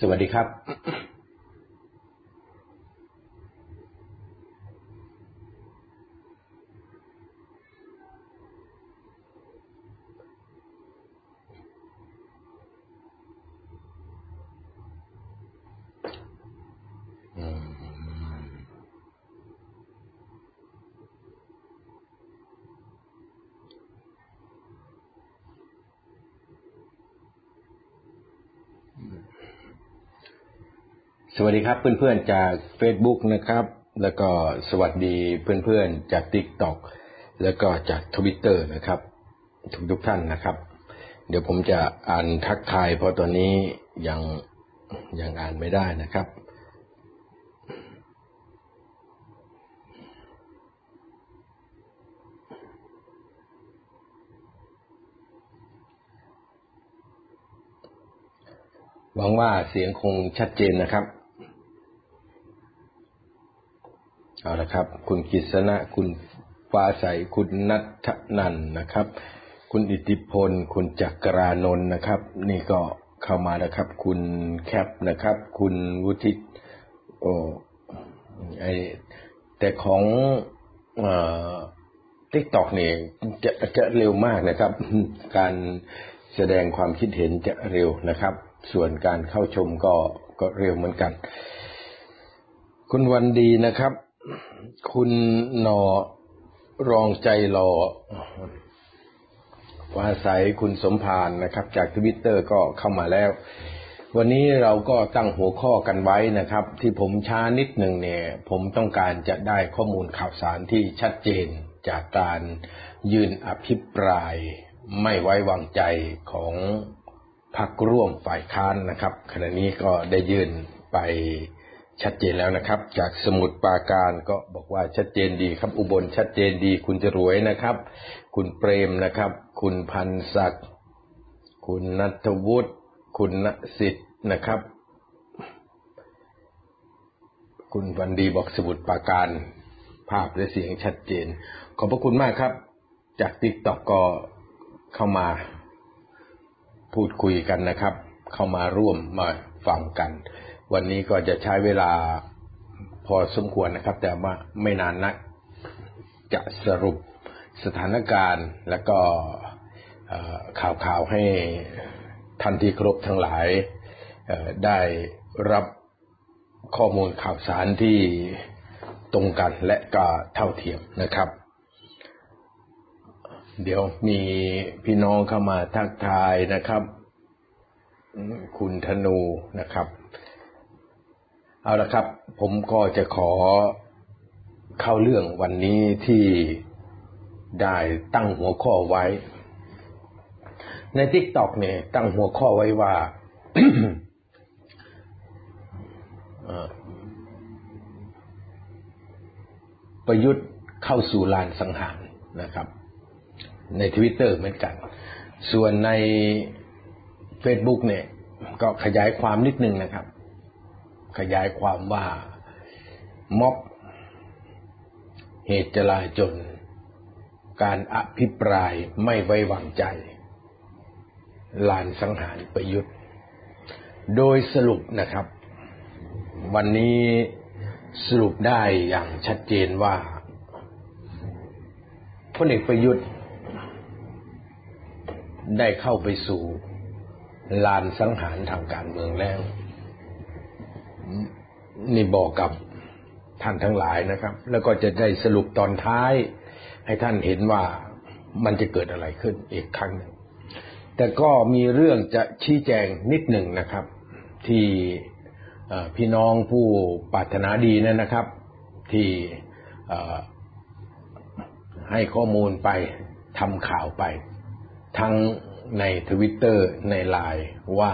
สวัสดีครับ สวัสดีครับเพื่อนๆจาก Facebook นะครับ แล้วก็สวัสดีเพื่อนๆจาก TikTok แล้วก็จาก Twitter นะครับทุกทุกท่านนะครับ เดี๋ยวผมจะอ่านทักทายเพราะตอนนี้ยังยังอ่านไม่ได้นะครับ หวังว่าเสียงคงชัดเจนนะครับ เอาละครับ คุณกิษณะ คุณฟ้าใส คุณนัทนันนะครับ คุณอิทธิพล คุณจักรานนท์นะครับ นี่ก็เข้ามานะครับ คุณแคปนะครับ คุณวุฒิโอไอแต่ของทิกตอกเนี่ยจะจะเร็วมากนะครับ การแสดงความคิดเห็นจะเร็วนะครับ ส่วนการเข้าชมก็ก็เร็วเหมือนกัน คุณวันดีนะครับ คุณหนอรองใจรอวาสายคุณสมพานนะครับ จากทวิตเตอร์ก็เข้ามาแล้ว วันนี้เราก็ตั้งหัวข้อกันไว้นะครับ ที่ผมช้านิดหนึ่งเนี่ย ผมต้องการจะได้ข้อมูลข่าวสารที่ชัดเจนจากการยืนอภิปรายไม่ไว้วางใจของพรรคร่วมฝ่ายค้านนะครับ ขณะนี้ก็ได้ยื่นไป ชัดเจนแล้วนะครับ จากสมุดปาการก็บอกว่าชัดเจนดีครับ อุบลชัดเจนดี คุณจะรวยนะครับ คุณเปรมนะครับ คุณพันศักดิ์คุณนัทวุฒิคุณณสิทธิ์นะครับ คุณวันดีบอกสมุดปาการ ภาพและเสียงชัดเจน ขอบพระคุณมากครับ จากติ๊กต็อกก็เข้ามาพูดคุยกันนะครับ เข้ามาร่วมมาฟังกัน วันนี้ก็จะใช้เวลาพอสมควรนะครับ แต่ว่าไม่นานนัก จะสรุปสถานการณ์และก็ข่าวข่าวให้ทันที่ครบทั้งหลายได้รับข้อมูลข่าวสารที่ตรงกันและก็เท่าเทียมนะครับ เดี๋ยวมีพี่น้องเข้ามาทักทายนะครับ คุณธนูนะครับ เอาละครับ ผมก็จะขอเข้าเรื่องวันนี้ที่ได้ตั้งหัวข้อไว้ ใน TikTok เนี่ย ตั้งหัวข้อไว้ว่าประยุทธ์เข้าสู่ลานสังหารนะครับ ในทวิตเตอร์เหมือนกัน ส่วนใน Facebook เนี่ย ก็ขยายความนิดนึงนะครับ ขยายความว่าม็อบเหตุจลาจลการอภิปรายไม่ไว้วางใจ ลานสังหารประยุทธ์ โดยสรุปนะครับ วันนี้สรุปได้อย่างชัดเจนว่าพลเอกประยุทธ์ ได้เข้าไปสู่ลานสังหารทางการเมืองแล้ว นี่บอกกับท่านทั้งหลายนะครับ แล้วก็จะได้สรุปตอนท้าย ให้ท่านเห็นว่ามันจะเกิดอะไรขึ้นอีกครั้งหนึ่งแต่ก็มีเรื่องจะชี้แจงนิดหนึ่งนะครับ ที่พี่น้องผู้ปรารถนาดีนั่นนะครับ ที่ให้ข้อมูลไปทำข่าวไป ทั้งในทวิตเตอร์ในไลน์ว่า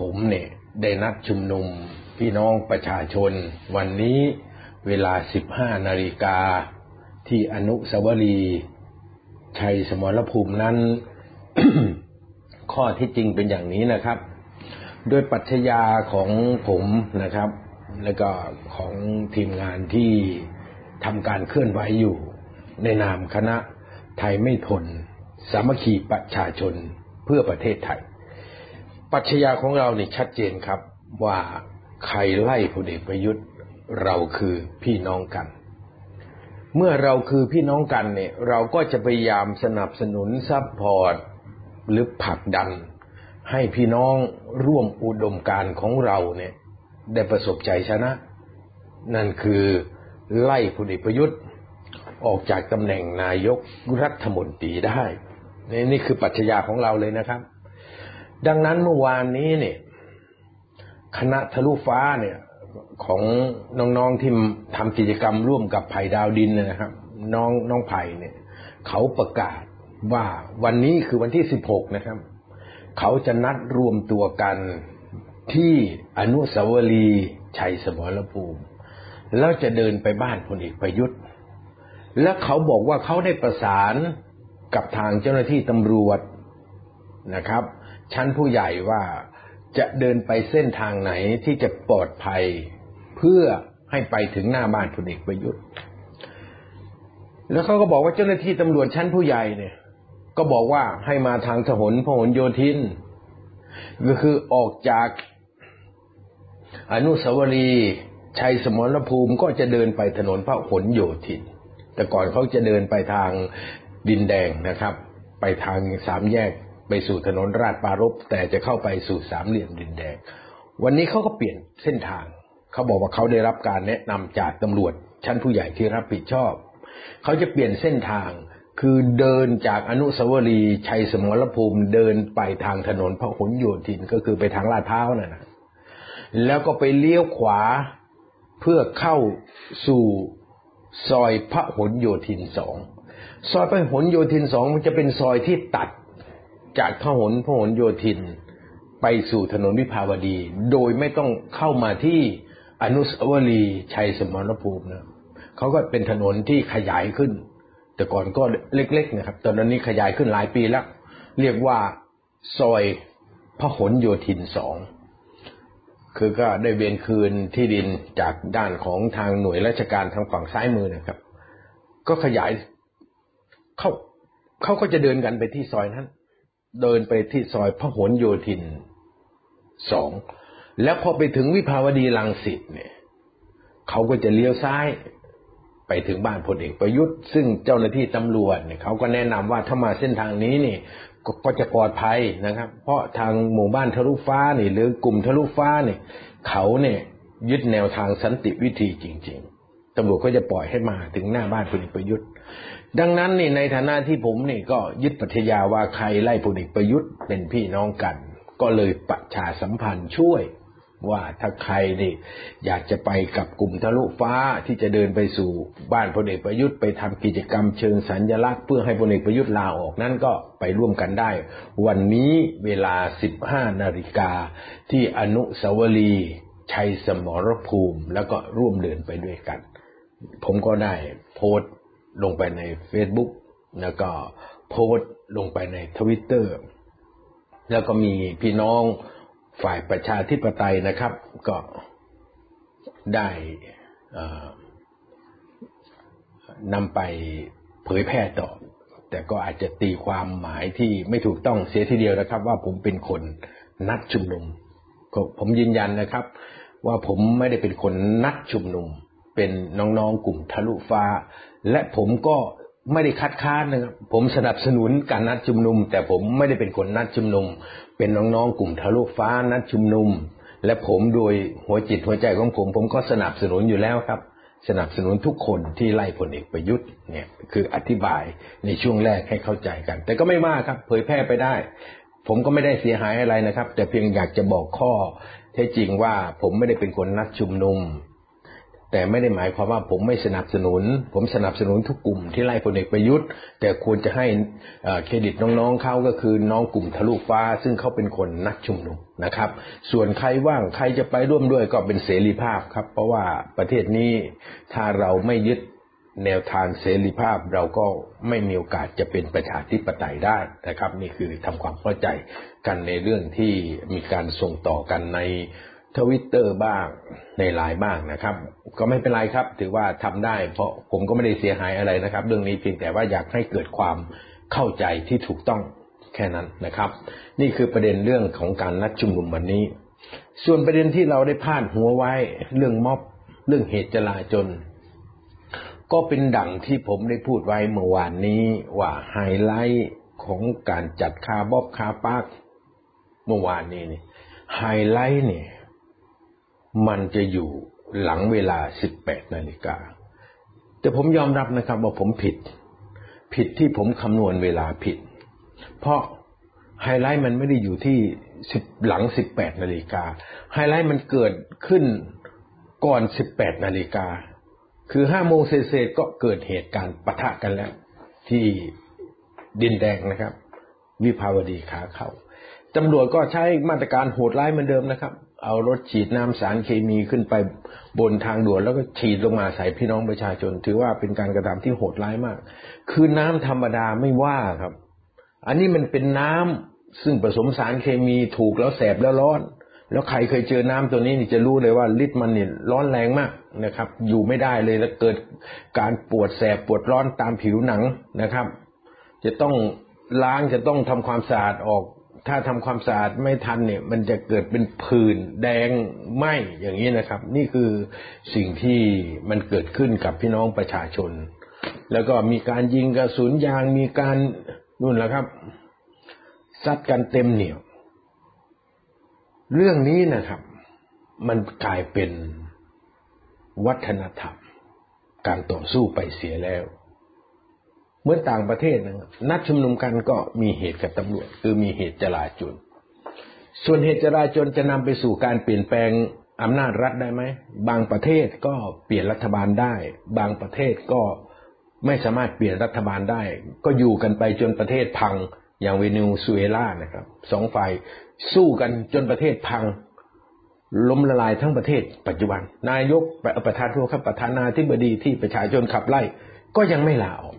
ผมเนี่ย ได้นัดชุมนุมพี่น้องประชาชน วันนี้เวลา 15 นาฬิกา ที่อนุสาวรีย์ชัยสมรภูมินั้น ข้อที่จริงเป็นอย่างนี้นะครับ โดยปัจญาของผมนะครับ แล้วก็ของทีมงานที่ทำการเคลื่อนไหวอยู่ ในนามคณะไทยไม่ทน สามัคคีประชาชนเพื่อประเทศไทย ปรัชญาของเราเนี่ชัดเจนครับว่าใครไล่พลเอกประยุทธ์เราคือพี่น้องกัน เมื่อเราคือพี่น้องกันเนี่ย เราก็จะพยายามสนับสนุน support หรือผลักดัน ให้พี่น้องร่วมอุดมการณ์ของเราเนี่ย ได้ประสบชัยชนะ นั่นคือไล่พลเอกประยุทธ์ออกจากตำแหน่งนายกรัฐมนตรีได้ นี่คือปัจจัยของเราเลยนะครับ ดังนั้นเมื่อวานนี้เนี่ยคณะทะลุฟ้าเนี่ยของน้องๆที่ทำกิจกรรมร่วมกับไผ่ดาวดินนะครับ น้องน้องไผ่เนี่ย เขาประกาศว่าวันนี้คือวันที่สิบหกนะครับ เขาจะนัดรวมตัวกันที่อนุสาวรีย์ชัยสมรภูมิ แล้วจะเดินไปบ้านพลเอกประยุทธ์ และเขาบอกว่าเขาได้ประสานกับทางเจ้าหน้าที่ตำรวจนะครับ ชั้นผู้ใหญ่ว่าจะเดินไปเส้นทางไหนที่จะปลอดภัยเพื่อให้ไปถึงหน้าบ้านพลเอกประยุทธ์ แล้วเขาก็บอกว่าเจ้าหน้าที่ตำรวจชั้นผู้ใหญ่เนี่ย ก็บอกว่าให้มาทางถนนพหลโยธิน ก็คือออกจากอนุสาวรีย์ชัยสมรภูมิก็จะเดินไปถนนพระหลโยธิน แต่ก่อนเขาจะเดินไปทางดินแดงนะครับ ไปทางสามแยก ไปสู่ถนนราชปรารภแต่จะเข้าไปสู่สามเหลี่ยมดินแดง วันนี้เขาก็เปลี่ยนเส้นทาง เขาบอกว่าเขาได้รับการแนะนำจากตำรวจ ชั้นผู้ใหญ่ที่รับผิดชอบ เขาจะเปลี่ยนเส้นทางคือเดินจากอนุสาวรีย์ชัยสมรภูมิเดินไปทางถนนพหลโยธินก็คือไปทางลาดพร้าวนั่นนะแล้วก็ไปเลี้ยวขวาเพื่อเข้าสู่ซอยพระหลโยธินสองซอยพระหลโยธินสองมันจะเป็นซอยที่ตัด จากพหลพหลโยธิน ไปสู่ถนนวิภาวดี โดยไม่ต้องเข้ามาที่อนุสาวรีย์ชัยสมรภูมินะเขาก็เป็นถนนที่ขยายขึ้น แต่ก่อนก็เล็ก ๆ นะครับ ตอนนี้ขยายขึ้นหลายปีแล้ว เรียกว่าซอยพหลโยธินสองคือก็ได้เวียนคืนที่ดินจากด้านของทางหน่วยราชการทางฝั่งซ้ายมือนะครับ ก็ขยายเขาเขาก็จะเดินกันไปที่ซอยนั้น เดินไปที่ซอยพหลโยธินสอง แล้วพอไปถึงวิภาวดีรังสิตเนี่ย เขาก็จะเลี้ยวซ้ายไปถึงบ้านพลเอกประยุทธ์ ซึ่งเจ้าหน้าที่ตำรวจเนี่ยเขาก็แนะนำว่าถ้ามาเส้นทางนี้นี่ก็จะปลอดภัยนะครับ เพราะทางหมู่บ้านทะลุฟ้านี่ หรือกลุ่มทะลุฟ้าเนี่ยเขาเนี่ยยึดแนวทางสันติวิธีจริง ๆตำรวจก็จะปล่อยให้มาถึงหน้าบ้านพลเอกประยุทธ์ ดังนั้นนี่ในฐานะที่ผมนี่ก็ยึดปัจยาว่าใครไล่พลเอกประยุทธ์เป็นพี่น้องกัน ก็เลยประชาสัมพันธ์ช่วยว่าถ้าใครนี่อยากจะไปกับกลุ่มทะลุฟ้าที่จะเดินไปสู่บ้านพลเอกประยุทธ์ไปทำกิจกรรมเชิงสัญญลักษณ์เพื่อให้พลเอกประยุทธ์ลาออกนั่นก็ไปร่วมกันได้ วันนี้เวลา 15 นาฬิกาที่อนุสาวรีย์ชัยสมรภูมิ แล้วก็ร่วมเดินไปด้วยกัน ผมก็ได้โพสต์ ลงไปใน Facebook แล้วก็โพสต์ลงไปในทวิตเตอร์แล้วก็มีพี่น้องฝ่ายประชาธิปไตยนะครับ ก็ได้นำไปเผยแพร่ต่อ แต่ก็อาจจะตีความหมายที่ไม่ถูกต้องเสียทีเดียวนะครับ ว่าผมเป็นคนนัดชุมนุม ผมยืนยันนะครับ ว่าผมไม่ได้เป็นคนนัดชุมนุม เป็นน้องๆกลุ่มทะลุฟ้า และผมก็ไม่ได้คัดค้านนะครับผมสนับสนุนการนัดชุมนุม แต่ผมไม่ได้เป็นคนนัดชุมนุม เป็นน้องๆกลุ่มทะลุฟ้านัดชุมนุม และผมโดยหัวจิตหัวใจของผม ผมก็สนับสนุนอยู่แล้วครับ สนับสนุนทุกคนที่ไล่พลเอกประยุทธ์เนี่ยคืออธิบายในช่วงแรกให้เข้าใจกัน แต่ก็ไม่มากครับ เผยแพร่ไปได้ ผมก็ไม่ได้เสียหายอะไรนะครับ แต่เพียงอยากจะบอกข้อแท้จริงว่าผมไม่ได้เป็นคนนัดชุมนุม แต่ไม่ได้หมายความว่าผมไม่สนับสนุน ผมสนับสนุนทุกกลุ่มที่ไล่พลเอกประยุทธ์ แต่ควรจะให้เครดิตน้องๆเขาก็คือน้องกลุ่มทะลุฟ้า ซึ่งเขาเป็นคนนักชุมนุมนะครับ ส่วนใครว่างใครจะไปร่วมด้วยก็เป็นเสรีภาพครับ เพราะว่าประเทศนี้ถ้าเราไม่ยึดแนวทางเสรีภาพเราก็ไม่มีโอกาสจะเป็นประชาธิปไตยได้นะครับ นี่คือทำความเข้าใจกันในเรื่องที่มีการส่งต่อกันใน ทวิตเตอร์บ้างในไลน์บ้างนะครับ ก็ไม่เป็นไรครับ ถือว่าทำได้ เพราะผมก็ไม่ได้เสียหายอะไรนะครับ เรื่องนี้เพียงแต่ว่าอยากให้เกิดความเข้าใจที่ถูกต้องแค่นั้นนะครับ นี่คือประเด็นเรื่องของการนัดชุมนุมวันนี้ ส่วนประเด็นที่เราได้พาดหัวไว้เรื่องม็อบเรื่องเหตุจลาจลก็เป็นดั่งที่ผมได้พูดไว้เมื่อวานนี้ว่าไฮไลท์ของการจัด car mob car park เมื่อวานนี้นี่ไฮไลท์เนี่ย มันจะอยู่หลังเวลา 18 นาฬิกา แต่ผมยอมรับนะครับว่าผมผิด ผิดที่ผมคำนวณเวลาผิด เพราะไฮไลท์มันไม่ได้อยู่ที่หลัง 18 นาฬิกา ไฮไลท์มันเกิดขึ้นก่อน 18 นาฬิกา คือ5โมงเศษก็เกิดเหตุการณ์ปะทะกันแล้ว ที่ดินแดงนะครับ วิภาวดีขาเข้าตำรวจก็ใช้มาตรการโหดร้ายเหมือนเดิมนะครับ เอารถฉีดน้ำสารเคมีขึ้นไปบนทางด่วนแล้วก็ฉีดลงมาใส่พี่น้องประชาชน ถือว่าเป็นการกระทำที่โหดร้ายมาก คือน้ำธรรมดาไม่ว่าครับ อันนี้มันเป็นน้ำซึ่งผสมสารเคมีถูกแล้วแสบแล้วร้อน แล้วใครเคยเจอน้ำตัวนี้นี่จะรู้เลยว่าฤทธิ์มันนี่ร้อนแรงมากนะครับ อยู่ไม่ได้เลยแล้วเกิดการปวดแสบปวดร้อนตามผิวหนังนะครับ จะต้องล้างจะต้องทำความสะอาดออก ถ้าทำความสะอาดไม่ทันเนี่ย มันจะเกิดเป็นผื่นแดงไหมอย่างนี้นะครับ นี่คือสิ่งที่มันเกิดขึ้นกับพี่น้องประชาชน แล้วก็มีการยิงกระสุนยางมีการนู่นแหละครับซัดกันเต็มเหนียว เรื่องนี้นะครับ มันกลายเป็นวัฒนธรรม การต่อสู้ไปเสียแล้ว เมื่อต่างประเทศนะนัดชุมนุมกันก็มีเหตุกับตำรวจคือมีเหตุจลาจลส่วนเหตุจลาจลจะนำไปสู่การเปลี่ยนแปลงอำนาจรัฐได้ไหม บางประเทศก็เปลี่ยนรัฐบาลได้ บางประเทศก็ไม่สามารถเปลี่ยนรัฐบาลได้ ก็อยู่กันไปจนประเทศพังอย่างเวเนซุเอลานะครับสองฝ่ายสู้กันจนประเทศพัง ล้มละลายทั้งประเทศ ปัจจุบัน นายกประธานโทษครับประธานาธิบดีที่ประชาชนขับไล่ ก็ยังไม่ลาออก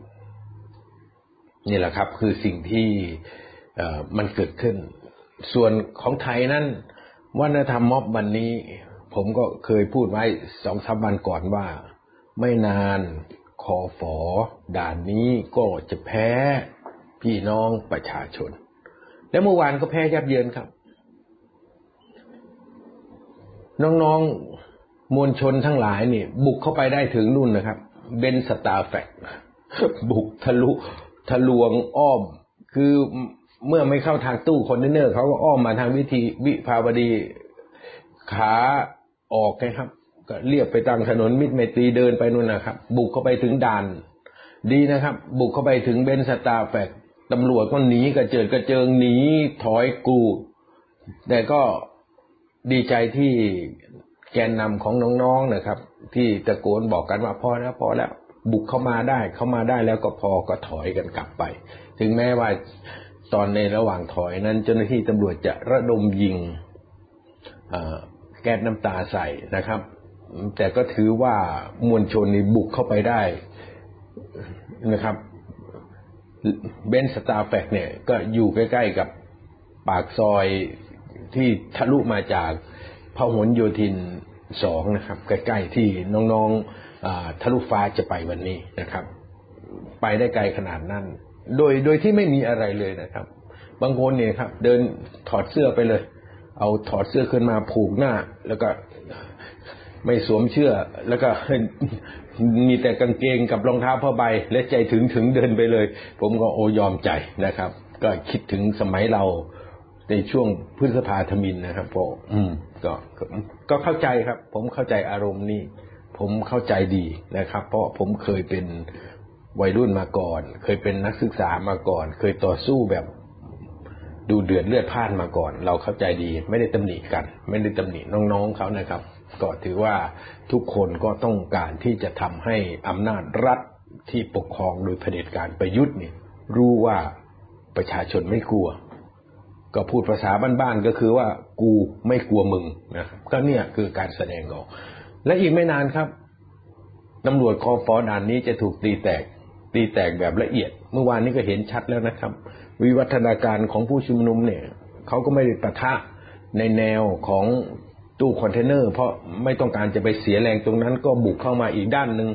นี่แหละครับคือสิ่งที่มันเกิดขึ้น ส่วนของไทยนั้นวัฒนธรรมม็อบวันนี้ ผมก็เคยพูดไว้สองสามวันก่อนว่า ไม่นานคอฝอด่านนี้ก็จะแพ้พี่น้องประชาชน และเมื่อวานก็แพ้ยับเยินครับ น้องๆมวลชนทั้งหลายนี่ บุกเข้าไปได้ถึงนู่นนะครับ Benz Star Flag บุกทะลุ ทะลวงอ้อม คือเมื่อไม่เข้าทางตู้คอนเทนเนอร์เขาก็อ้อมมาทางวิธีวิภาวดีขาออกนะครับ ก็เลียบไปตามถนนมิตรไมตรีเดินไปนู่นนะครับ บุกเข้าไปถึงด่าน ดีนะครับ บุกเข้าไปถึง Benz Star Flag ตำรวจก็หนีกระเจิดกระเจิงหนีถอยกู แต่ก็ดีใจที่แกนนำของน้องๆนะครับ ที่ตะโกนบอกกันว่าพอแล้วพอแล้ว บุกเข้ามาได้เข้ามาได้แล้วก็พอก็ถอยกันกลับไป ถึงแม้ว่าตอนในระหว่างถอยนั้น เจ้าหน้าที่ตำรวจจะระดมยิงแก๊สน้ำตาใส่นะครับ แต่ก็ถือว่ามวลชนนี่บุกเข้าไปได้นะครับเบนสตาร์แฟกเนี่ยก็อยู่ใกล้ ๆกับปากซอยที่ทะลุมาจากพหลโยธินสองนะครับ ใกล้ ๆ ที่น้อง ๆ ทะลุฟ้าจะไปวันนี้นะครับ ไปได้ไกลขนาดนั้น โดยโดยที่ไม่มีอะไรเลยนะครับ บางคนเนี่ยครับ เดินถอดเสื้อไปเลย เอาถอดเสื้อขึ้นมาผูกหน้า แล้วก็ไม่สวมเชื่อ แล้วก็มีแต่กางเกงกับรองเท้าผ้าใบ และใจถึงถึงเดินไปเลย ผมก็โอยอมใจนะครับ ก็คิดถึงสมัยเราในช่วงพฤษภาธมินนะครับพออืมก็ก็เข้าใจครับ ผมเข้าใจอารมณ์นี้ ผมเข้าใจดีนะครับ เพราะผมเคยเป็นวัยรุ่นมาก่อน เคยเป็นนักศึกษามาก่อน เคยต่อสู้แบบดูเดือดเลือดพ่านมาก่อน เราเข้าใจดี ไม่ได้ตำหนิกัน ไม่ได้ตำหนิน้องๆเขานะครับ ก็ถือว่าทุกคนก็ต้องการที่จะทำให้อำนาจรัฐที่ปกครองโดยเผด็จการประยุทธ์นี่รู้ว่าประชาชนไม่กลัว ก็พูดภาษาบ้านๆก็คือว่ากูไม่กลัวมึงนะครับก็เนี่ยคือการแสดงออก และอีกไม่นานครับตำรวจคอฟอด่านนี้จะถูกตีแตก ตีแตกแบบละเอียด เมื่อวานนี้ก็เห็นชัดแล้วนะครับ วิวัฒนาการของผู้ชุมนุมเนี่ยเขาก็ไม่ได้ปะทะในแนวของตู้คอนเทนเนอร์ เพราะไม่ต้องการจะไปเสียแรงตรงนั้นก็บุกเข้ามาอีกด้านหนึ่ง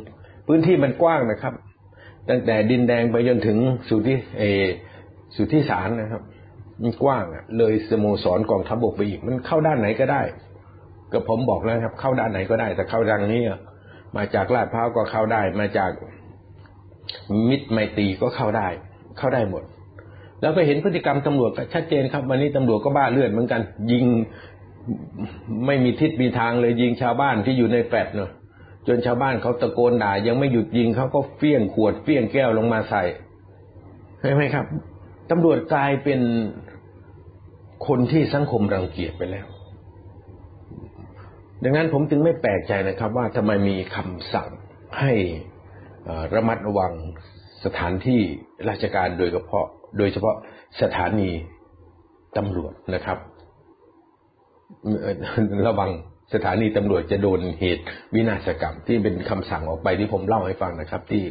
พื้นที่มันกว้างนะครับ ตั้งแต่ดินแดงไปจนถึงสุที่เอสุทธิสารนะครับ มันกว้างเลยสโมสรกองทัพบกไปอีก มันเข้าด้านไหนก็ได้ ก็ผมบอกแล้วครับ เข้าด้านไหนก็ได้ แต่เข้าทางนี้มาจากลาดพร้าวก็เข้าได้ มาจากมิตรไมตรีก็เข้าได้ เข้าได้หมด แล้วก็เห็นพฤติกรรมตำรวจก็ชัดเจนครับ วันนี้ตำรวจก็บ้าเลือดเหมือนกัน ยิงไม่มีทิศมีทางเลยยิงชาวบ้านที่อยู่ในแฟลตเนาะจนชาวบ้านเขาตะโกนด่ายังไม่หยุดยิงเขาก็เฟี้ยงขวดเฟี้ยงแก้วลงมาใส่ใช่ไหมครับตำรวจกลายเป็นคนที่สังคมรังเกียจไปแล้ว ดังนั้นผมจึงไม่แปลกใจนะครับว่าทำไมมีคำสั่งให้ระมัดระวังสถานที่ราชการโดยเฉพาะ โดยเฉพาะสถานีตำรวจนะครับ ระวังสถานีตำรวจจะโดนเหตุวินาศกรรม ที่เป็นคำสั่งออกไปที่ผมเล่าให้ฟังนะครับ ที่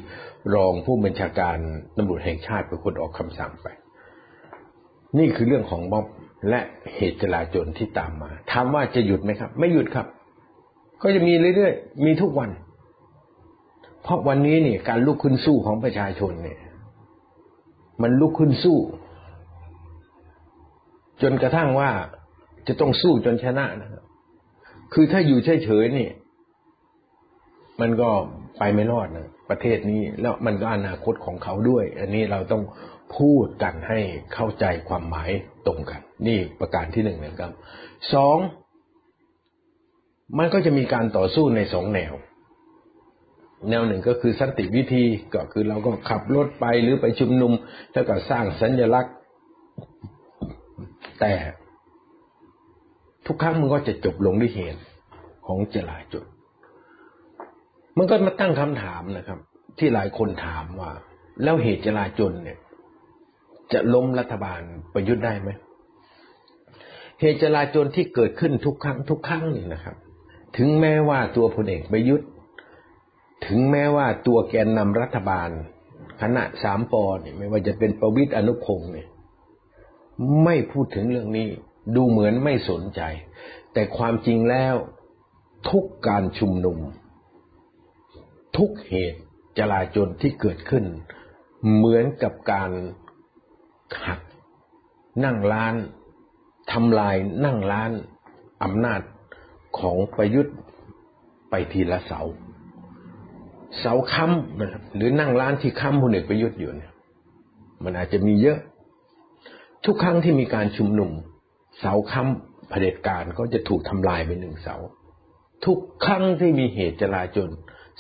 รองผู้บัญชาการตำรวจแห่งชาติเป็นคนออกคำสั่งไป นี่คือเรื่องของม็อบและเหตุจลาจลที่ตามมาถามว่าจะหยุดไหมครับ ไม่หยุดครับ ก็จะมีเรื่อยๆ มีทุกวัน เพราะวันนี้เนี่ยการลุกขึ้นสู้ของประชาชนเนี่ย มันลุกขึ้นสู้ จนกระทั่งว่าจะต้องสู้จนชนะนะครับ คือถ้าอยู่เฉยๆนี่มันก็ไปไม่รอดนะประเทศนี้แล้วมันก็อนาคตของเขาด้วย อันนี้เราต้องพูดกันให้เข้าใจความหมายตรงกัน นี่ประการที่หนึ่งนะครับสอง มันก็จะมีการต่อสู้ในสองแนว แนวหนึ่งก็คือสันติวิธีก็คือเราก็ขับรถไปหรือไปชุมนุม แล้วก็สร้างสัญลักษณ์ แต่ทุกครั้งมันก็จะจบลงด้วยเหตุของจลาจลมันก็มาตั้งคำถามนะครับ ที่หลายคนถามว่า แล้วเหตุจลาจลเนี่ย จะล้มรัฐบาลประยุทธ์ได้ไหมเหตุจลาจลที่เกิดขึ้นทุกครั้งทุกครั้งนี่นะครับ ถึงแม้ว่าตัวพลเอกประยุทธ์ ถึงแม้ว่าตัวแกนนำรัฐบาล คณะสามปอเนี่ยไม่ว่าจะเป็นประวิตยอนุพงศ์เนี่ยไม่พูดถึงเรื่องนี้ ดูเหมือนไม่สนใจ แต่ความจริงแล้วทุกการชุมนุม ทุกเหตุจลาจลที่เกิดขึ้น เหมือนกับการหักนั่งล้านทำลายนั่งล้านอำนาจ ของประยุทธ์ไปทีละเสา เสาค้ำนะครับหรือนั่งล้านที่ค้ำพลเอกประยุทธ์อยู่เนี่ยมันอาจจะมีเยอะ ทุกครั้งที่มีการชุมนุม เสาค้ำเผด็จการก็จะถูกทำลายไปหนึ่งเสา ทุกครั้งที่มีเหตุจลาจล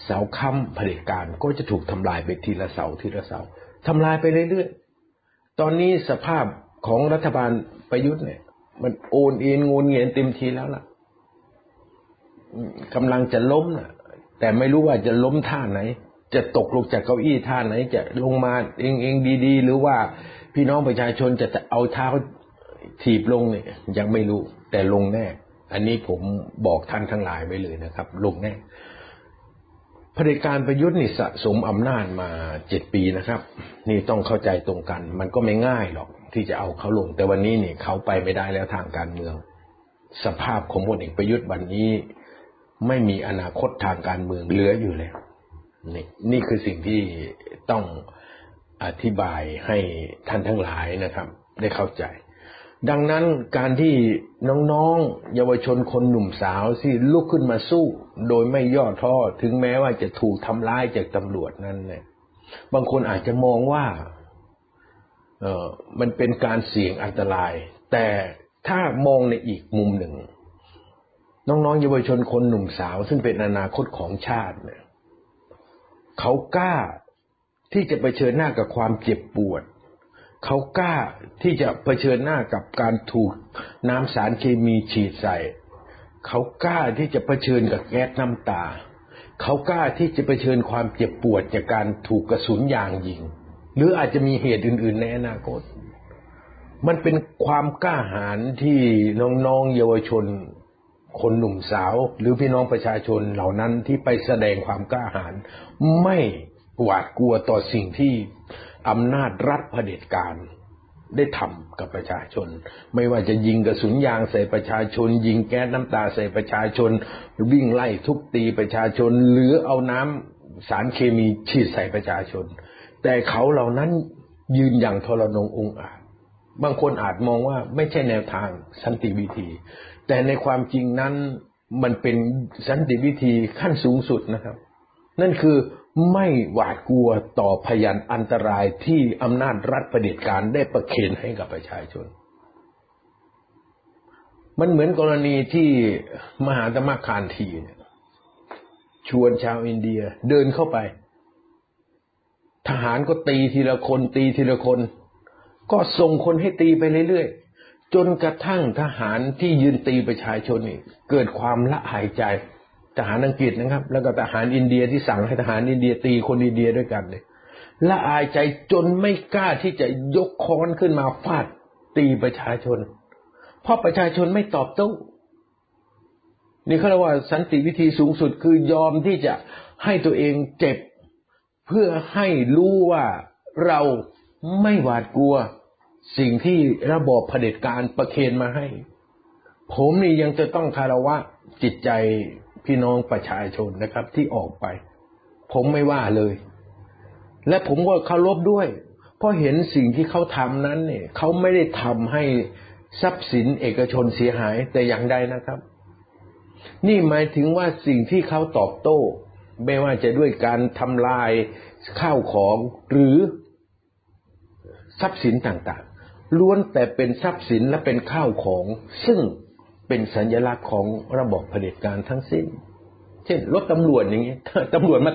เสาค้ำเผด็จการก็จะถูกทำลายไปทีละเสาทีละเสาทำลายไปเรื่อยๆ ตอนนี้สภาพของรัฐบาลประยุทธ์เนี่ย มันโอนเอ็นงูเงียนเต็มทีแล้วล่ะ กำลังจะล้มนะแต่ไม่รู้ว่าจะล้มท่าไหน จะตกลงจากเก้าอี้ท่าไหน จะลงมาเองเองดีๆ หรือว่าพี่น้องประชาชนจะเอาเท้าถีบลงเนี่ยยังไม่รู้ แต่ลงแน่ อันนี้ผมบอกท่านทั้งหลายไว้เลยนะครับ ลงแน่เผด็จการประยุทธ์นี่สะสมอำนาจมาเจ็ดปีนะครับ นี่ต้องเข้าใจตรงกัน มันก็ไม่ง่ายหรอกที่จะเอาเขาลง แต่วันนี้นี่เขาไปไม่ได้แล้วทางการเมือง สภาพของพลเอกประยุทธ์วันนี้ ไม่มีอนาคตทางการเมืองเหลืออยู่แล้วนี่นี่คือสิ่งที่ต้องอธิบายให้ท่านทั้งหลายนะครับ ได้เข้าใจ ดังนั้นการที่น้องๆ เยาวชนคนหนุ่มสาวที่ลุกขึ้นมาสู้ โดยไม่ย่อท้อถึงแม้ว่าจะถูกทำร้ายจากตำรวจนั้นเนี่ย บางคนอาจจะมองว่าเออมันเป็นการเสี่ยงอันตราย แต่ถ้ามองในอีกมุมหนึ่ง น้องๆเยาวชนคนหนุ่มสาว ซึ่งเป็นอนาคตของชาติเนี่ยเขากล้าที่จะไปเชิญหน้ากับความเจ็บปวด เขากล้าที่จะเผชิญหน้ากับการถูกน้ำสารเคมีฉีดใส่ เขากล้าที่จะเผชิญกับแก๊สน้ำตา เขากล้าที่จะเผชิญความเจ็บปวดจากการถูกกระสุนยางยิง หรืออาจจะมีเหตุอื่น ๆ ในอนาคต มันเป็นความกล้าหาญที่น้องๆเยาวชน คนหนุ่มสาว หรือพี่น้องประชาชนเหล่านั้นที่ไปแสดงความกล้าหาญไม่หวาดกลัวต่อสิ่งที่อำนาจรัฐเผด็จการได้ทำกับประชาชน ไม่ว่าจะยิงกระสุนยางใส่ประชาชน ยิงแก๊สน้ำตาใส่ประชาชน วิ่งไล่ทุบตีประชาชน หรือเอาน้ำสารเคมีฉีดใส่ประชาชน แต่เขาเหล่านั้นยืนอย่างทรนงองอาจบางคนอาจมองว่าไม่ใช่แนวทางสันติวิธี แต่ในความจริงนั้นมันเป็นสันติวิธีขั้นสูงสุดนะครับ นั่นคือไม่หวาดกลัวต่อพยันอันตรายที่อำนาจรัฐประเผด็จการได้ประเคนให้กับประชาชน มันเหมือนกรณีที่มหาธรรมคานทีเนี่ยชวนชาวอินเดียเดินเข้าไป ทหารก็ตีทีละคนตีทีละคน ก็ส่งคนให้ตีไปเรื่อยๆ จนกระทั่งทหารที่ยืนตีประชาชนนี่เกิดความละหายใจ ทหารอังกฤษนะครับ แล้วก็ทหารอินเดียที่สั่งให้ทหารอินเดียตีคนอินเดียด้วยกันเลยละอายใจจนไม่กล้าที่จะยกค้อนขึ้นมาฟาดตีประชาชน เพราะประชาชนไม่ตอบโต้นี่เขาเรียกว่าสันติวิธีสูงสุดคือยอมที่จะให้ตัวเองเจ็บ เพื่อให้รู้ว่าเราไม่หวาดกลัว สิ่งที่ระบอบเผด็จการประเคนมาให้ ผมนี่ยังจะต้องคารวะจิตใจพี่น้องประชาชนนะครับ ที่ออกไป ผมไม่ว่าเลย และผมก็เคารพด้วย เพราะเห็นสิ่งที่เขาทำนั้นเนี่ยเขาไม่ได้ทำให้ทรัพย์สินเอกชนเสียหายแต่อย่างใดนะครับ นี่หมายถึงว่าสิ่งที่เขาตอบโต้ ไม่ว่าจะด้วยการทำลายข้าวของหรือทรัพย์สินต่าง ล้วนแต่เป็นทรัพย์สินและเป็นข้าวของ ซึ่งเป็นสัญลักษณ์ของระบบเผด็จการทั้งสิ้น เช่นรถตำรวจอย่างนี้ตำรวจมา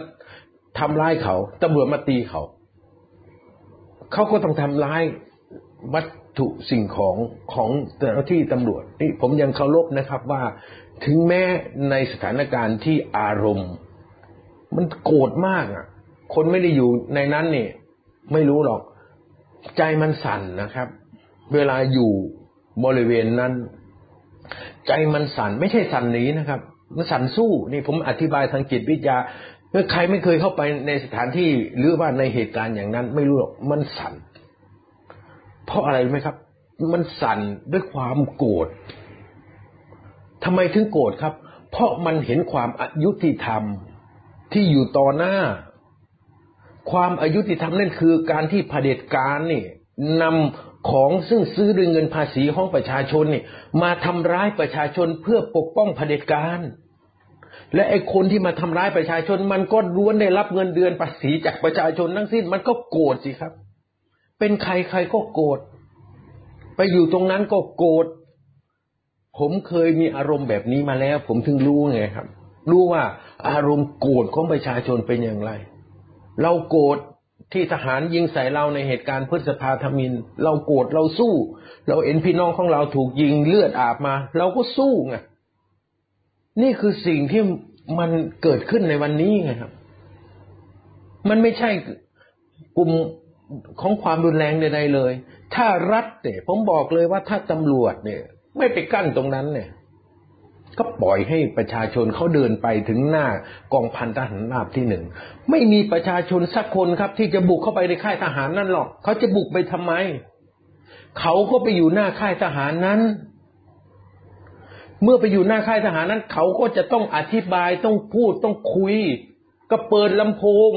ทำร้ายเขาตำรวจมาตีเขา เขาก็ต้องทำร้ายวัตถุสิ่งของของเจ้าหน้าที่ตำรวจนี่ผมยังเคารพนะครับว่าถึงแม้ในสถานการณ์ที่อารมณ์ มันโกรธมากอะ คนไม่ได้อยู่ในนั้นนี่ไม่รู้หรอก ใจมันสั่นนะครับ เวลาอยู่บริเวณนั้น ใจมันสั่นไม่ใช่สั่นหนีนะครับ มันสั่นสู้นี่ผมอธิบายทางจิตวิทยาเมื่อใครไม่เคยเข้าไปในสถานที่หรือว่าในเหตุการณ์อย่างนั้น ไม่รู้หรอกมันสั่นเพราะอะไรไหมครับ มันสั่นด้วยความโกรธทำไมถึงโกรธครับ เพราะมันเห็นความอายุติธรรมที่อยู่ต่อหน้า ความอายุติธรรมนั่นคือการที่เผด็จการนี่นำ ของซึ่งซื้อด้วยเงินภาษีของประชาชนนี่มาทำร้ายประชาชนเพื่อปกป้องเผด็จการ และไอ้คนที่มาทำร้ายประชาชน มันก็ล้วนได้รับเงินเดือนภาษีจากประชาชนทั้งสิ้นมันก็โกรธสิครับ เป็นใครใครก็โกรธไปอยู่ตรงนั้นก็โกรธผมเคยมีอารมณ์แบบนี้มาแล้ว ผมถึงรู้ไงครับ รู้ว่าอารมณ์โกรธของประชาชนเป็นอย่างไร เราโกรธ ที่ทหารยิงใส่เราในเหตุการณ์พฤษภาธมิน เราโกรธเราสู้ เราเห็นพี่น้องของเราถูกยิงเลือดอาบมา เราก็สู้ไงนี่คือสิ่งที่มันเกิดขึ้นในวันนี้ไงครับ มันไม่ใช่กลุ่มของความรุนแรงใดๆเลย ถ้ารัฐเนี่ยผมบอกเลยว่าถ้าตำรวจเนี่ย ไม่ไปกั้นตรงนั้นเนี่ย ก็ปล่อยให้ประชาชนเขาเดินไปถึงหน้ากองพันทหารราบที่หนึ่งไม่มีประชาชนสักคนครับ ที่จะบุกเข้าไปในค่ายทหารนั่นหรอกเขาจะบุกไปทำไม เขาก็ไปอยู่หน้าค่ายทหารนั้น เมื่อไปอยู่หน้าค่ายทหารนั้น เขาก็จะต้องอธิบายต้องพูดต้องคุย ก็เปิดลำโพง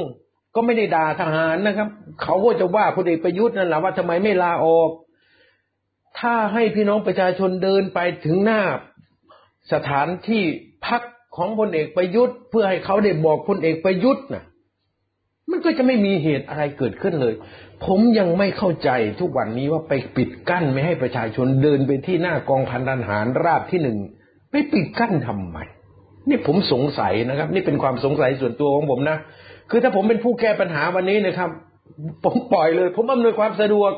ก็ไม่ได้ด่าทหารนะครับ เขาก็จะว่าพลเอกประยุทธ์นั่นแหละว่าทำไมไม่ลาออกถ้าให้พี่น้องประชาชนเดินไปถึงหน้า สถานที่พักของพลเอกประยุทธ์ เพื่อให้เขาได้บอกพลเอกประยุทธ์นะมันก็จะไม่มีเหตุอะไรเกิดขึ้นเลย ผมยังไม่เข้าใจทุกวันนี้ว่าไปปิดกั้นไม่ให้ประชาชนเดินไปที่หน้ากองพันทหารราบที่หนึ่งไปปิดกั้นทำไมนี่ผมสงสัยนะครับ นี่เป็นความสงสัยส่วนตัวของผมนะคือถ้าผมเป็นผู้แก้ปัญหาวันนี้นะครับ ผมปล่อยเลย ผมอำนวยความสะดวก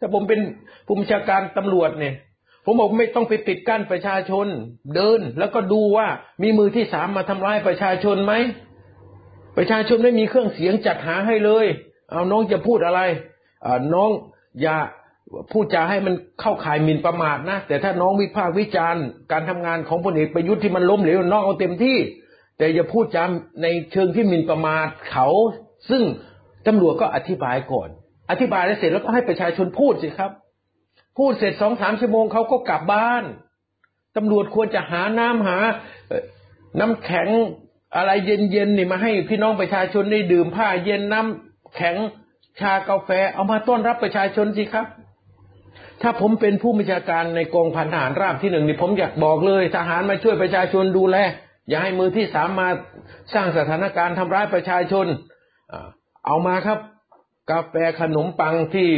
ถ้าผมเป็นผู้บัญชาการตำรวจเนี่ย ผมบอกไม่ต้องไปปิดกั้นประชาชน เดินแล้วก็ดูว่ามีมือที่สามมาทำร้ายประชาชนไหมประชาชนไม่มีเครื่องเสียงจัดหาให้เลย เอาน้องจะพูดอะไรน้องอย่าพูดจาให้มันเข้าข่ายหมิ่นประมาทนะ แต่ถ้าน้องวิพากษ์วิจารณ์การทำงานของพลเอกประยุทธ์ที่มันล้มเหลวน้องเอาเต็มที่ แต่อย่าพูดจาในเชิงที่หมิ่นประมาทเขา ซึ่งตำรวจก็อธิบายก่อน อธิบายแล้วเสร็จแล้วก็ให้ประชาชนพูดสิครับ พูดเสร็จสองสามชั่วโมงเขาก็กลับบ้านตำรวจควรจะหาน้ำหาน้ำแข็งอะไรเย็นๆนี่มาให้พี่น้องประชาชนได้ดื่มผ้าเย็นน้ำแข็งชากาแฟ เอามาต้อนรับประชาชนสิครับ ถ้าผมเป็นผู้บัญชาการในกองพันทหารราบที่หนึ่งนี่ผมอยากบอกเลย ทหารมาช่วยประชาชนดูแลอย่าให้มือที่สามมาสร้างสถานการณ์ทำร้ายประชาชนเอามาครับ กาแฟขนมปังที่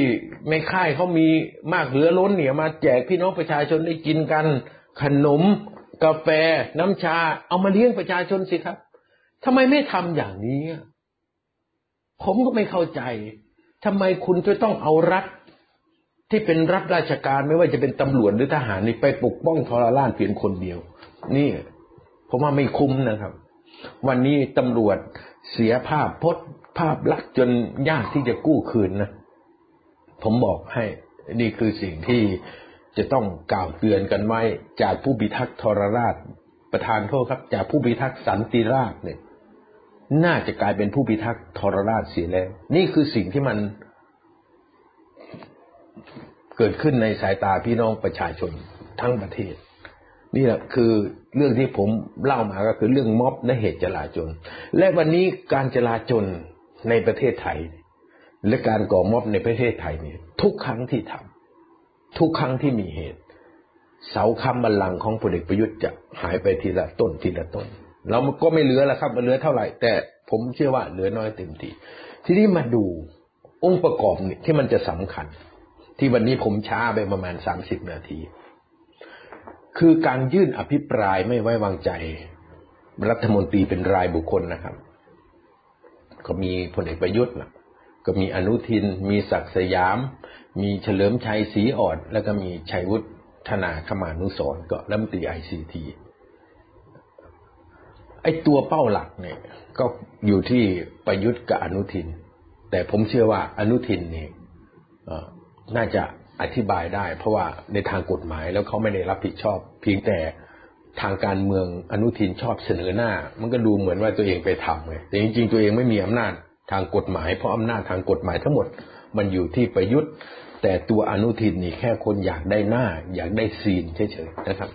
ในค่ายเขามีมากเหลือล้นเนี่ยมาแจกพี่น้องประชาชนได้กินกัน ขนม กาแฟ น้ำชา เอามาเลี้ยงประชาชนสิครับทำไมไม่ทำอย่างนี้ ผมก็ไม่เข้าใจทำไมคุณจะต้องเอารัฐที่เป็นรัฐราชการไม่ว่าจะเป็นตำรวจหรือทหารนี่ไปปกป้องทรราชเพียงคนเดียว นี่ ผมว่าไม่คุ้มนะครับ วันนี้ตำรวจเสียภาพพจน์ ภาพลักษณ์จนยากที่จะกู้คืนนะ ผมบอกให้นี่คือสิ่งที่จะต้องกล่าวเตือนกันไว้ จากผู้พิทักษ์ทรราช ประธานโทษครับ จากผู้พิทักษ์สันติราชเนี่ย น่าจะกลายเป็นผู้พิทักษ์ทรราชเสียแล้ว นี่คือสิ่งที่มันเกิดขึ้นในสายตาพี่น้องประชาชนทั้งประเทศนี่แหละคือเรื่องที่ผมเล่ามาก็คือเรื่องม็อบและเหตุจลาจล และวันนี้การจลาจล ในประเทศไทย และการก่อม็อบในประเทศไทยเนี่ยทุกครั้งที่ทำทุกครั้งที่มีเหตุ เสาคำบัลลังก์ของพลเอกประยุทธ์จะหายไปทีละต้นทีละต้นเราก็ไม่เหลือแล้วครับมันเหลือเท่าไหร่ แต่ผมเชื่อว่าเหลือน้อยเต็มทีทีนี้มาดูองค์ประกอบนี่ที่มันจะสำคัญ ที่วันนี้ผมช้าไปประมาณสามสิบนาที คือการยื่นอภิปรายไม่ไว้วางใจ รัฐมนตรีเป็นรายบุคคลนะครับ ก็มีพลเอกประยุทธ์ก็มีอนุทิน มีศักดิ์สยาม มีเฉลิมชัยศรีอ่อน แล้วก็มีชัยวุฒิธนาคมานุสรก็รัฐมนตรีไอซีทีไอตัวเป้าหลักเนี่ย ก็อยู่ที่ประยุทธ์กับอนุทิน แต่ผมเชื่อว่าอนุทินเนี่ยน่าจะอธิบายได้ เพราะว่าในทางกฎหมายแล้วเขาไม่ได้รับผิดชอบ เพียงแต่ ทางการเมืองอนุทินชอบเสนอหน้า มันก็ดูเหมือนว่าตัวเองไปทำไงแต่จริงๆตัวเองไม่มีอำนาจทางกฎหมาย เพราะอำนาจทางกฎหมายทั้งหมดมันอยู่ที่ประยุทธ์ แต่ตัวอนุทินนี่แค่คนอยากได้หน้า อยากได้ซีนเฉยๆนะครับ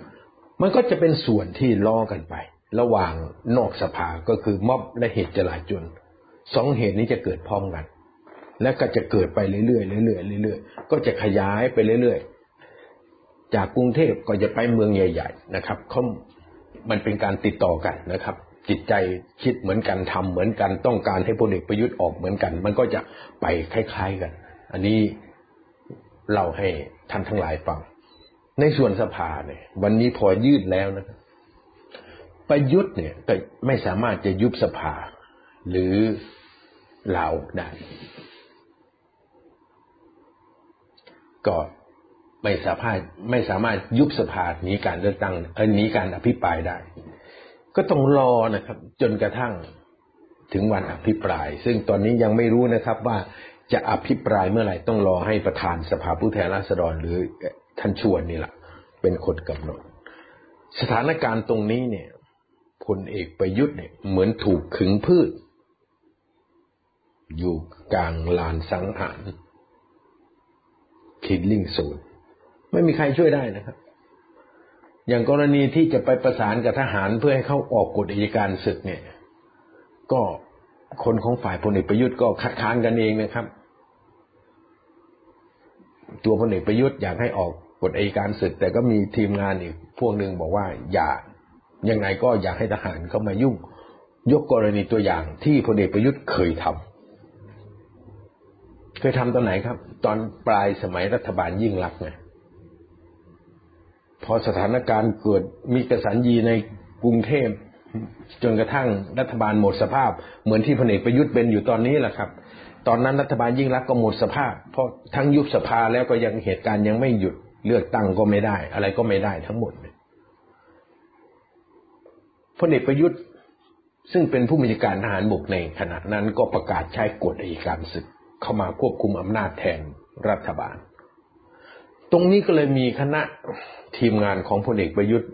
มันก็จะเป็นส่วนที่ล้อกันไป ระหว่างนอกสภาก็คือม็อบและเหตุจลาจลสองเหตุนี้จะเกิดพร้อมกัน และก็จะเกิดไปเรื่อยๆเรื่อยๆเรื่อยๆก็จะขยายไปเรื่อยๆ จากกรุงเทพก็จะไปเมืองใหญ่ ๆ นะครับเขามันเป็นการติดต่อกันนะครับ จิตใจคิดเหมือนกันทำเหมือนกันต้องการให้พลเอกประยุทธ์ออกเหมือนกัน มันก็จะไปคล้าย ๆกัน อันนี้เล่าให้ท่านทั้งหลายฟัง ในส่วนสภาเนี่ย วันนี้พอยืดแล้วนะครับประยุทธ์เนี่ยก็ไม่สามารถจะยุบสภา หรือลาออกได้ก็ ไม่สามารถไม่สามารถยุบสภาหนีการเลือกตั้งเออหนีการอภิปรายได้ ก็ต้องรอนะครับ จนกระทั่งถึงวันอภิปราย ซึ่งตอนนี้ยังไม่รู้นะครับว่าจะอภิปรายเมื่อไหร่ต้องรอให้ประธานสภาผู้แทนราษฎรหรือท่านชวนนี่แหละเป็นคนกำหนด สถานการณ์ตรงนี้เนี่ยพลเอกประยุทธ์เนี่ยเหมือนถูกขึงพืช อยู่กลางลานสังหารคิดลิงศูนย์ ไม่มีใครช่วยได้นะครับ อย่างกรณีที่จะไปประสานกับทหารเพื่อให้เขาออกกฎอัยการศึกเนี่ย ก็คนของฝ่ายพลเอกประยุทธ์ก็คัดค้านกันเองนะครับ ตัวพลเอกประยุทธ์อยากให้ออกกฎอัยการศึก แต่ก็มีทีมงานอีกพวกหนึ่งบอกว่า อย่ายังไงก็อยากให้ทหารเข้ามายุ่ง ยกกรณีตัวอย่างที่พลเอกประยุทธ์เคยทำเคยทำตอนไหนครับ ตอนปลายสมัยรัฐบาลยิ่งรักไง พอสถานการณ์เกิดมีกระสันยีในกรุงเทพจนกระทั่งรัฐบาลหมดสภาพ เหมือนที่พลเอกประยุทธ์เป็นอยู่ตอนนี้แหละครับ ตอนนั้นรัฐบาลยิ่งรักก็หมดสภาพ เพราะทั้งยุบสภาแล้วก็ยังเหตุการณ์ยังไม่หยุดเลือกตั้งก็ไม่ได้ อะไรก็ไม่ได้ทั้งหมดพลเอกประยุทธ์ซึ่งเป็นผู้มีการทหารบกในขณะนั้นก็ประกาศใช้กฎอัยการศึกเข้ามาควบคุมอำนาจแทนรัฐบาล ตรงนี้ก็เลยมีคณะทีมงานของพลเอกประยุทธ์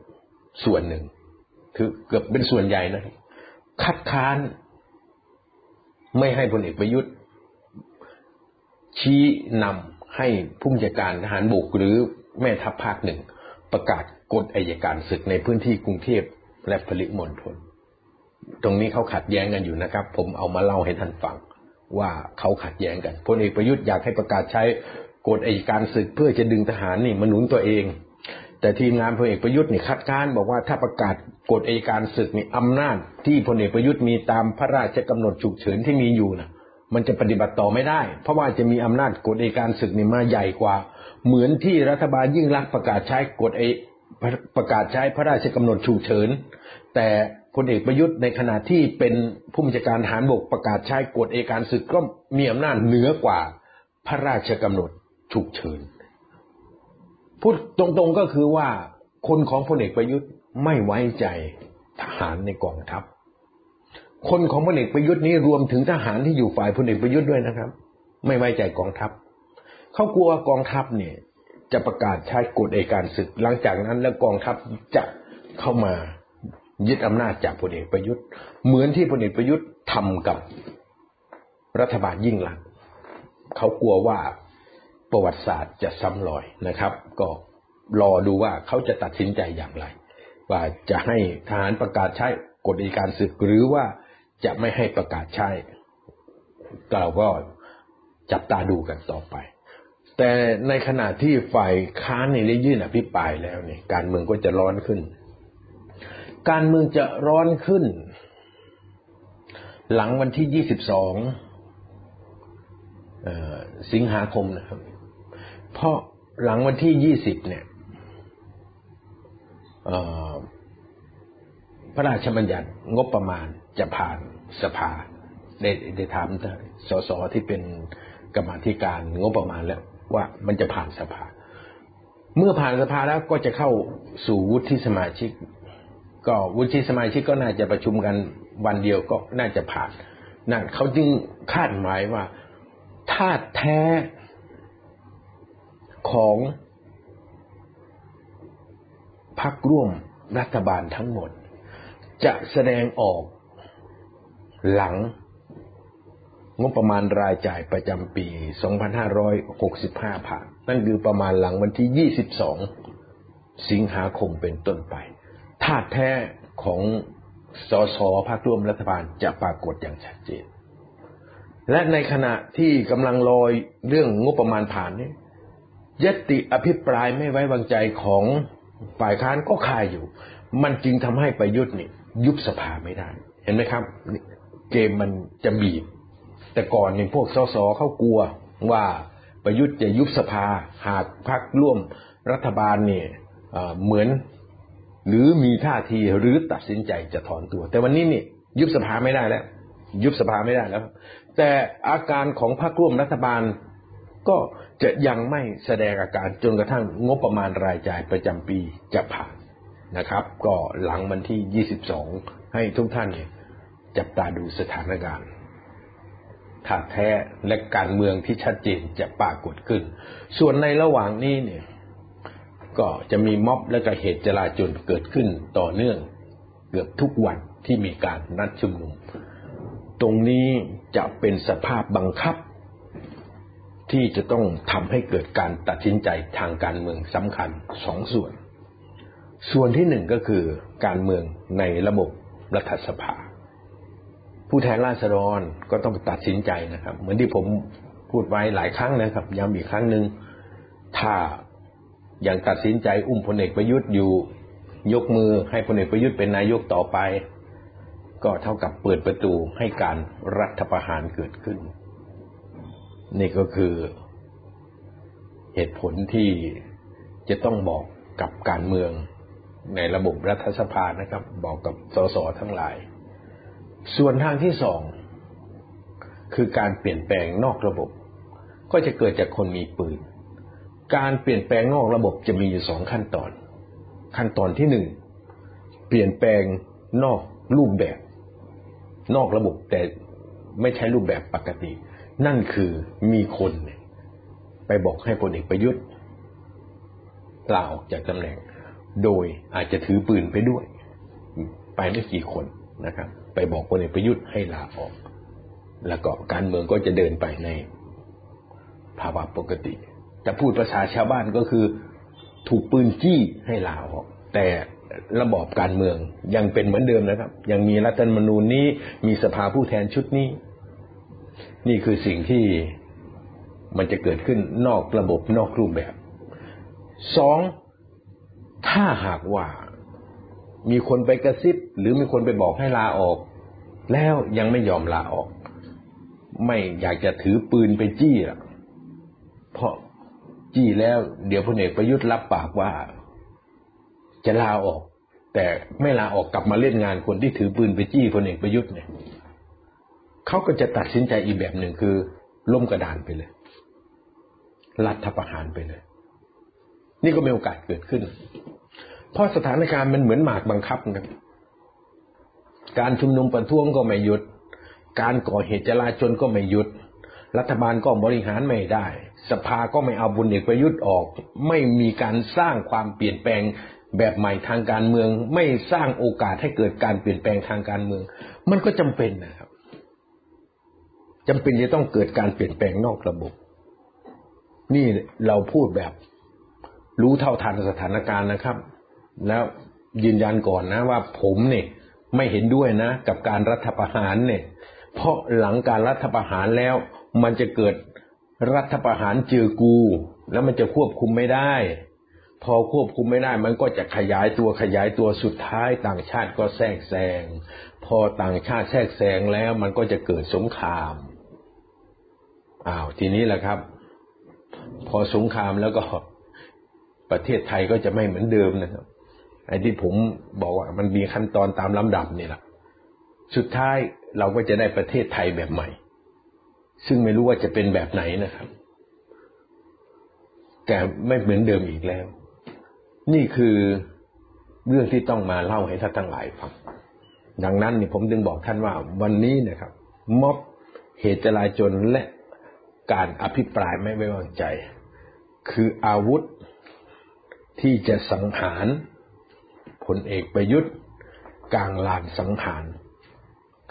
ส่วนหนึ่ง คือเกือบเป็นส่วนใหญ่นะ คัดค้าน ไม่ให้พลเอกประยุทธ์ ชี้นำให้ผู้บัญชาการทหารบกหรือแม่ทัพภาคหนึ่ง ประกาศกฎอายการศึกในพื้นที่กรุงเทพและผลิมณฑลตรงนี้เขาขัดแย้งกันอยู่นะครับ ผมเอามาเล่าให้ท่านฟังว่าเขาขัดแย้งกันพลเอกประยุทธ์อยากให้ประกาศใช้ กฎอัยการศึกเพื่อจะดึงทหารนี่มาหนุนตัวเอง แต่ทีมงานพลเอกประยุทธ์นี่คัดค้านบอกว่าถ้าประกาศกฎอัยการศึกนี่อำนาจ ที่พลเอกประยุทธ์มีตามพระราชกำหนดฉุกเฉินที่มีอยู่นะมันจะปฏิบัติต่อไม่ได้ เพราะว่าจะมีอำนาจกฎอัยการศึกนี่มาใหญ่กว่า เหมือนที่รัฐบาลยิ่งรักประกาศใช้กฎไอประกาศใช้พระราชกำหนดฉุกเฉิน แต่พลเอกประยุทธ์ในขณะที่เป็นผู้บัญชาการทหารบกประกาศใช้กฎเอการศึกก็มีอำนาจเหนือกว่าพระราชกำหนด ฉุกเฉิน พูดตรงๆก็คือว่า คนของพลเอกประยุทธ์ไม่ไว้ใจทหารในกองทัพ คนของพลเอกประยุทธ์นี้รวมถึงทหารที่อยู่ฝ่ายพลเอกประยุทธ์ด้วยนะครับ ไม่ไว้ใจกองทัพเขากลัวกองทัพเนี่ยจะประกาศใช้กฎเอกการศึก หลังจากนั้นแล้วกองทัพจะเข้ามายึดอำนาจจากพลเอกประยุทธ์ เหมือนที่พลเอกประยุทธ์ทำกับรัฐบาลยิ่งลักษณ์เขากลัวว่า ประวัติศาสตร์จะซ้ำรอยนะครับ ก็รอดูว่าเขาจะตัดสินใจอย่างไร ว่าจะให้ทหารประกาศใช้กฎอัยการศึกหรือว่าจะไม่ให้ประกาศใช้เราก็จับตาดูกันต่อไป แต่ในขณะที่ฝ่ายค้านในได้ยื่นอภิปรายแล้วเนี่ยการเมืองก็จะร้อนขึ้น การเมืองจะร้อนขึ้น หลังวันที่22สิงหาคมนะครับ เพราะหลังวันที่20เนี่ยพระราชบัญญัติงบประมาณจะผ่านสภาได้ได้ถามสสที่เป็นกรรมธิการงบประมาณแล้วว่ามันจะผ่านสภา เมื่อผ่านสภาแล้วก็จะเข้าสู่วุฒิสมาชิก ก็วุฒิสมาชิกก็น่าจะประชุมกันวันเดียวก็น่าจะผ่านนั่นเขาจึงคาดหมายว่าธาแท้ ของพรรคร่วมรัฐบาลทั้งหมด จะแสดงออกหลังงบประมาณรายจ่ายประจำปี 2565 ผ่าน นั่นคือประมาณหลังวันที่ 22 สิงหาคมเป็นต้นไปธาตุแท้ของสสภาคร่วมรัฐบาลจะปรากฏอย่างชัดเจน และในขณะที่กำลังลอยเรื่องงบประมาณผ่านนี้ ยติอภิปรายไม่ไว้วางใจของฝ่ายค้านก็คายอยู่ มันจึงทำให้ประยุทธ์นี่ยุบสภาไม่ได้ เห็นไหมครับ เกมมันจะบีบ แต่ก่อนเนี่ยพวกสสเขากลัวว่าประยุทธ์จะยุบสภาหากพรรคร่วมรัฐบาลเนี่ยเหมือน หรือมีท่าทีหรือตัดสินใจจะถอนตัว แต่วันนี้นี่ยุบสภาไม่ได้แล้ว ยุบสภาไม่ได้แล้ว แต่อาการของพรรคร่วมรัฐบาลก็ จะยังไม่แสดงอาการจนกระทั่งงบประมาณรายจ่ายประจำปีจะผ่านนะครับ ก็หลังวันที่ 22 ให้ทุกท่านเนี่ยจับตาดูสถานการณ์ถาแท้และการเมืองที่ชัดเจนจะปรากฏขึ้น ส่วนในระหว่างนี้เนี่ย ก็จะมีม็อบและก็เหตุจลาจลเกิดขึ้นต่อเนื่อง เกือบทุกวันที่มีการนัดชุมนุม ตรงนี้จะเป็นสภาพบังคับ ที่จะต้องทำให้เกิดการตัดสินใจทางการเมืองสำคัญสองส่วน ส่วนที่หนึ่งก็คือการเมืองในระบบรัฐสภา ผู้แทนราษฎรก็ต้องตัดสินใจนะครับ เหมือนที่ผมพูดไว้หลายครั้งนะครับ ย้ำอีกครั้งหนึ่งถ้ายังตัดสินใจอุ้มพลเอกประยุทธ์อยู่ยกมือให้พลเอกประยุทธ์เป็นนายกต่อไป ก็เท่ากับเปิดประตูให้การรัฐประหารเกิดขึ้น นี่ก็คือเหตุผลที่จะต้องบอกกับการเมืองในระบบรัฐสภานะครับ บอกกับสสทั้งหลาย ส่วนทางที่สองคือการเปลี่ยนแปลงนอกระบบ ก็จะเกิดจากคนมีปืน การเปลี่ยนแปลงนอกระบบจะมีอยู่สองขั้นตอน ขั้นตอนที่หนึ่งเปลี่ยนแปลงนอกรูปแบบ นอกระบบแต่ไม่ใช้รูปแบบปกติ นั่นคือมีคนไปบอกให้พลเอกประยุทธ์ลาออกจากตำแหน่ง โดยอาจจะถือปืนไปด้วย ไปไม่กี่คนนะครับ ไปบอกพลเอกประยุทธ์ให้ลาออก แล้วก็การเมืองก็จะเดินไปในภาวะปกติ จะพูดภาษาชาวบ้านก็คือถูกปืนจี้ให้ลาออก แต่ระบอบการเมืองยังเป็นเหมือนเดิมนะครับ ยังมีรัฐธรรมนูญนี้มีสภาผู้แทนชุดนี้ นี่คือสิ่งที่มันจะเกิดขึ้นนอกระบบนอกรูปแบบสองถ้าหากว่ามีคนไปกระซิบ หรือมีคนไปบอกให้ลาออก แล้วยังไม่ยอมลาออก ไม่อยากจะถือปืนไปจี้ละเพราะจี้แล้วเดี๋ยวพลเอกประยุทธ์รับปากว่า จะลาออก แต่ไม่ลาออกกลับมาเล่นงานคนที่ถือปืนไปจี้พลเอกประยุทธ์เนี่ย เขาก็จะตัดสินใจอีกแบบหนึ่งคือล้มกระดานไปเลย รัฐประหารไปเลย นี่ก็มีโอกาสเกิดขึ้น เพราะสถานการณ์มันเหมือนหมากบังคับกันการชุมนุมประท้วงก็ไม่หยุด การก่อเหตุจลาจลก็ไม่หยุด รัฐบาลก็บริหารไม่ได้ สภาก็ไม่เอาบุญเอกประยุทธ์ออก ไม่มีการสร้างความเปลี่ยนแปลงแบบใหม่ทางการเมือง ไม่สร้างโอกาสให้เกิดการเปลี่ยนแปลงทางการเมือง มันก็จำเป็นนะครับ จำเป็นจะต้องเกิดการเปลี่ยนแปลงนอกระบบ นี่เราพูดแบบรู้เท่าทันสถานการณ์นะครับ แล้วยืนยันก่อนนะว่าผมเนี่ยไม่เห็นด้วยนะ กับการรัฐประหารเนี่ย เพราะหลังการรัฐประหารแล้ว มันจะเกิดรัฐประหารเจอกู แล้วมันจะควบคุมไม่ได้ พอควบคุมไม่ได้ มันก็จะขยายตัวขยายตัวสุดท้าย ต่างชาติก็แทรกแซงพอต่างชาติแทรกแซงแล้ว มันก็จะเกิดสงคราม อ้าวทีนี้แหละครับ พอสงครามแล้วก็ประเทศไทยก็จะไม่เหมือนเดิมนะครับไอ้ที่ผมบอกว่ามันมีขั้นตอนตามลำดับนี่แหละสุดท้ายเราก็จะได้ประเทศไทยแบบใหม่ ซึ่งไม่รู้ว่าจะเป็นแบบไหนนะครับ แต่ไม่เหมือนเดิมอีกแล้ว นี่คือเรื่องที่ต้องมาเล่าให้ท่านทั้งหลายฟังดังนั้นนี่ผมจึงบอกท่านว่าวันนี้นะครับม็อบเหตุจลาจลและ การอภิปรายไม่ไว้วางใจ คืออาวุธที่จะสังหารพลเอกประยุทธ์ กลางลานสังหาร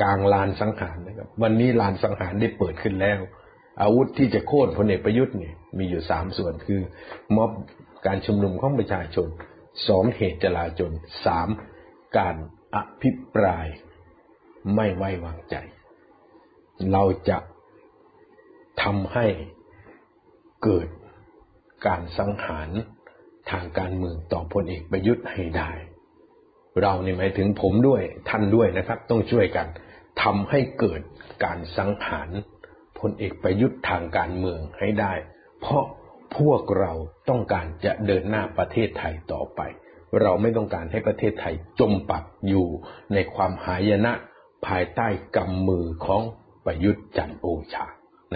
กลางลานสังหารนะครับ วันนี้ลานสังหารได้เปิดขึ้นแล้ว อาวุธที่จะโค่นพลเอกประยุทธ์เนี่ยมีอยู่สามส่วนคือม็อบการชุมนุมของประชาชนสองเหตุจลาจลสามการอภิปรายไม่ไว้วางใจ เราจะ ทำให้เกิดการสังหารทางการเมืองต่อพลเอกประยุทธ์ให้ได้ เรานี่หมายถึงผมด้วยท่านด้วยนะครับ ต้องช่วยกันทำให้เกิดการสังหารพลเอกประยุทธ์ทางการเมืองให้ได้ เพราะพวกเราต้องการจะเดินหน้าประเทศไทยต่อไป เราไม่ต้องการให้ประเทศไทยจมปักอยู่ในความหายนะภายใต้กำมือของประยุทธ์จันโอชา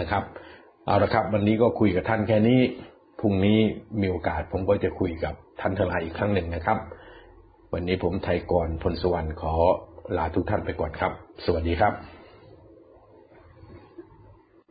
นะครับ เอาละครับ วันนี้ก็คุยกับท่านแค่นี้พรุ่งนี้มีโอกาสผมก็จะคุยกับท่านทลายอีกครั้งหนึ่งนะครับ วันนี้ผมไทยกรพลสวรรค์ขอลาทุกท่านไปก่อนครับ สวัสดีครับ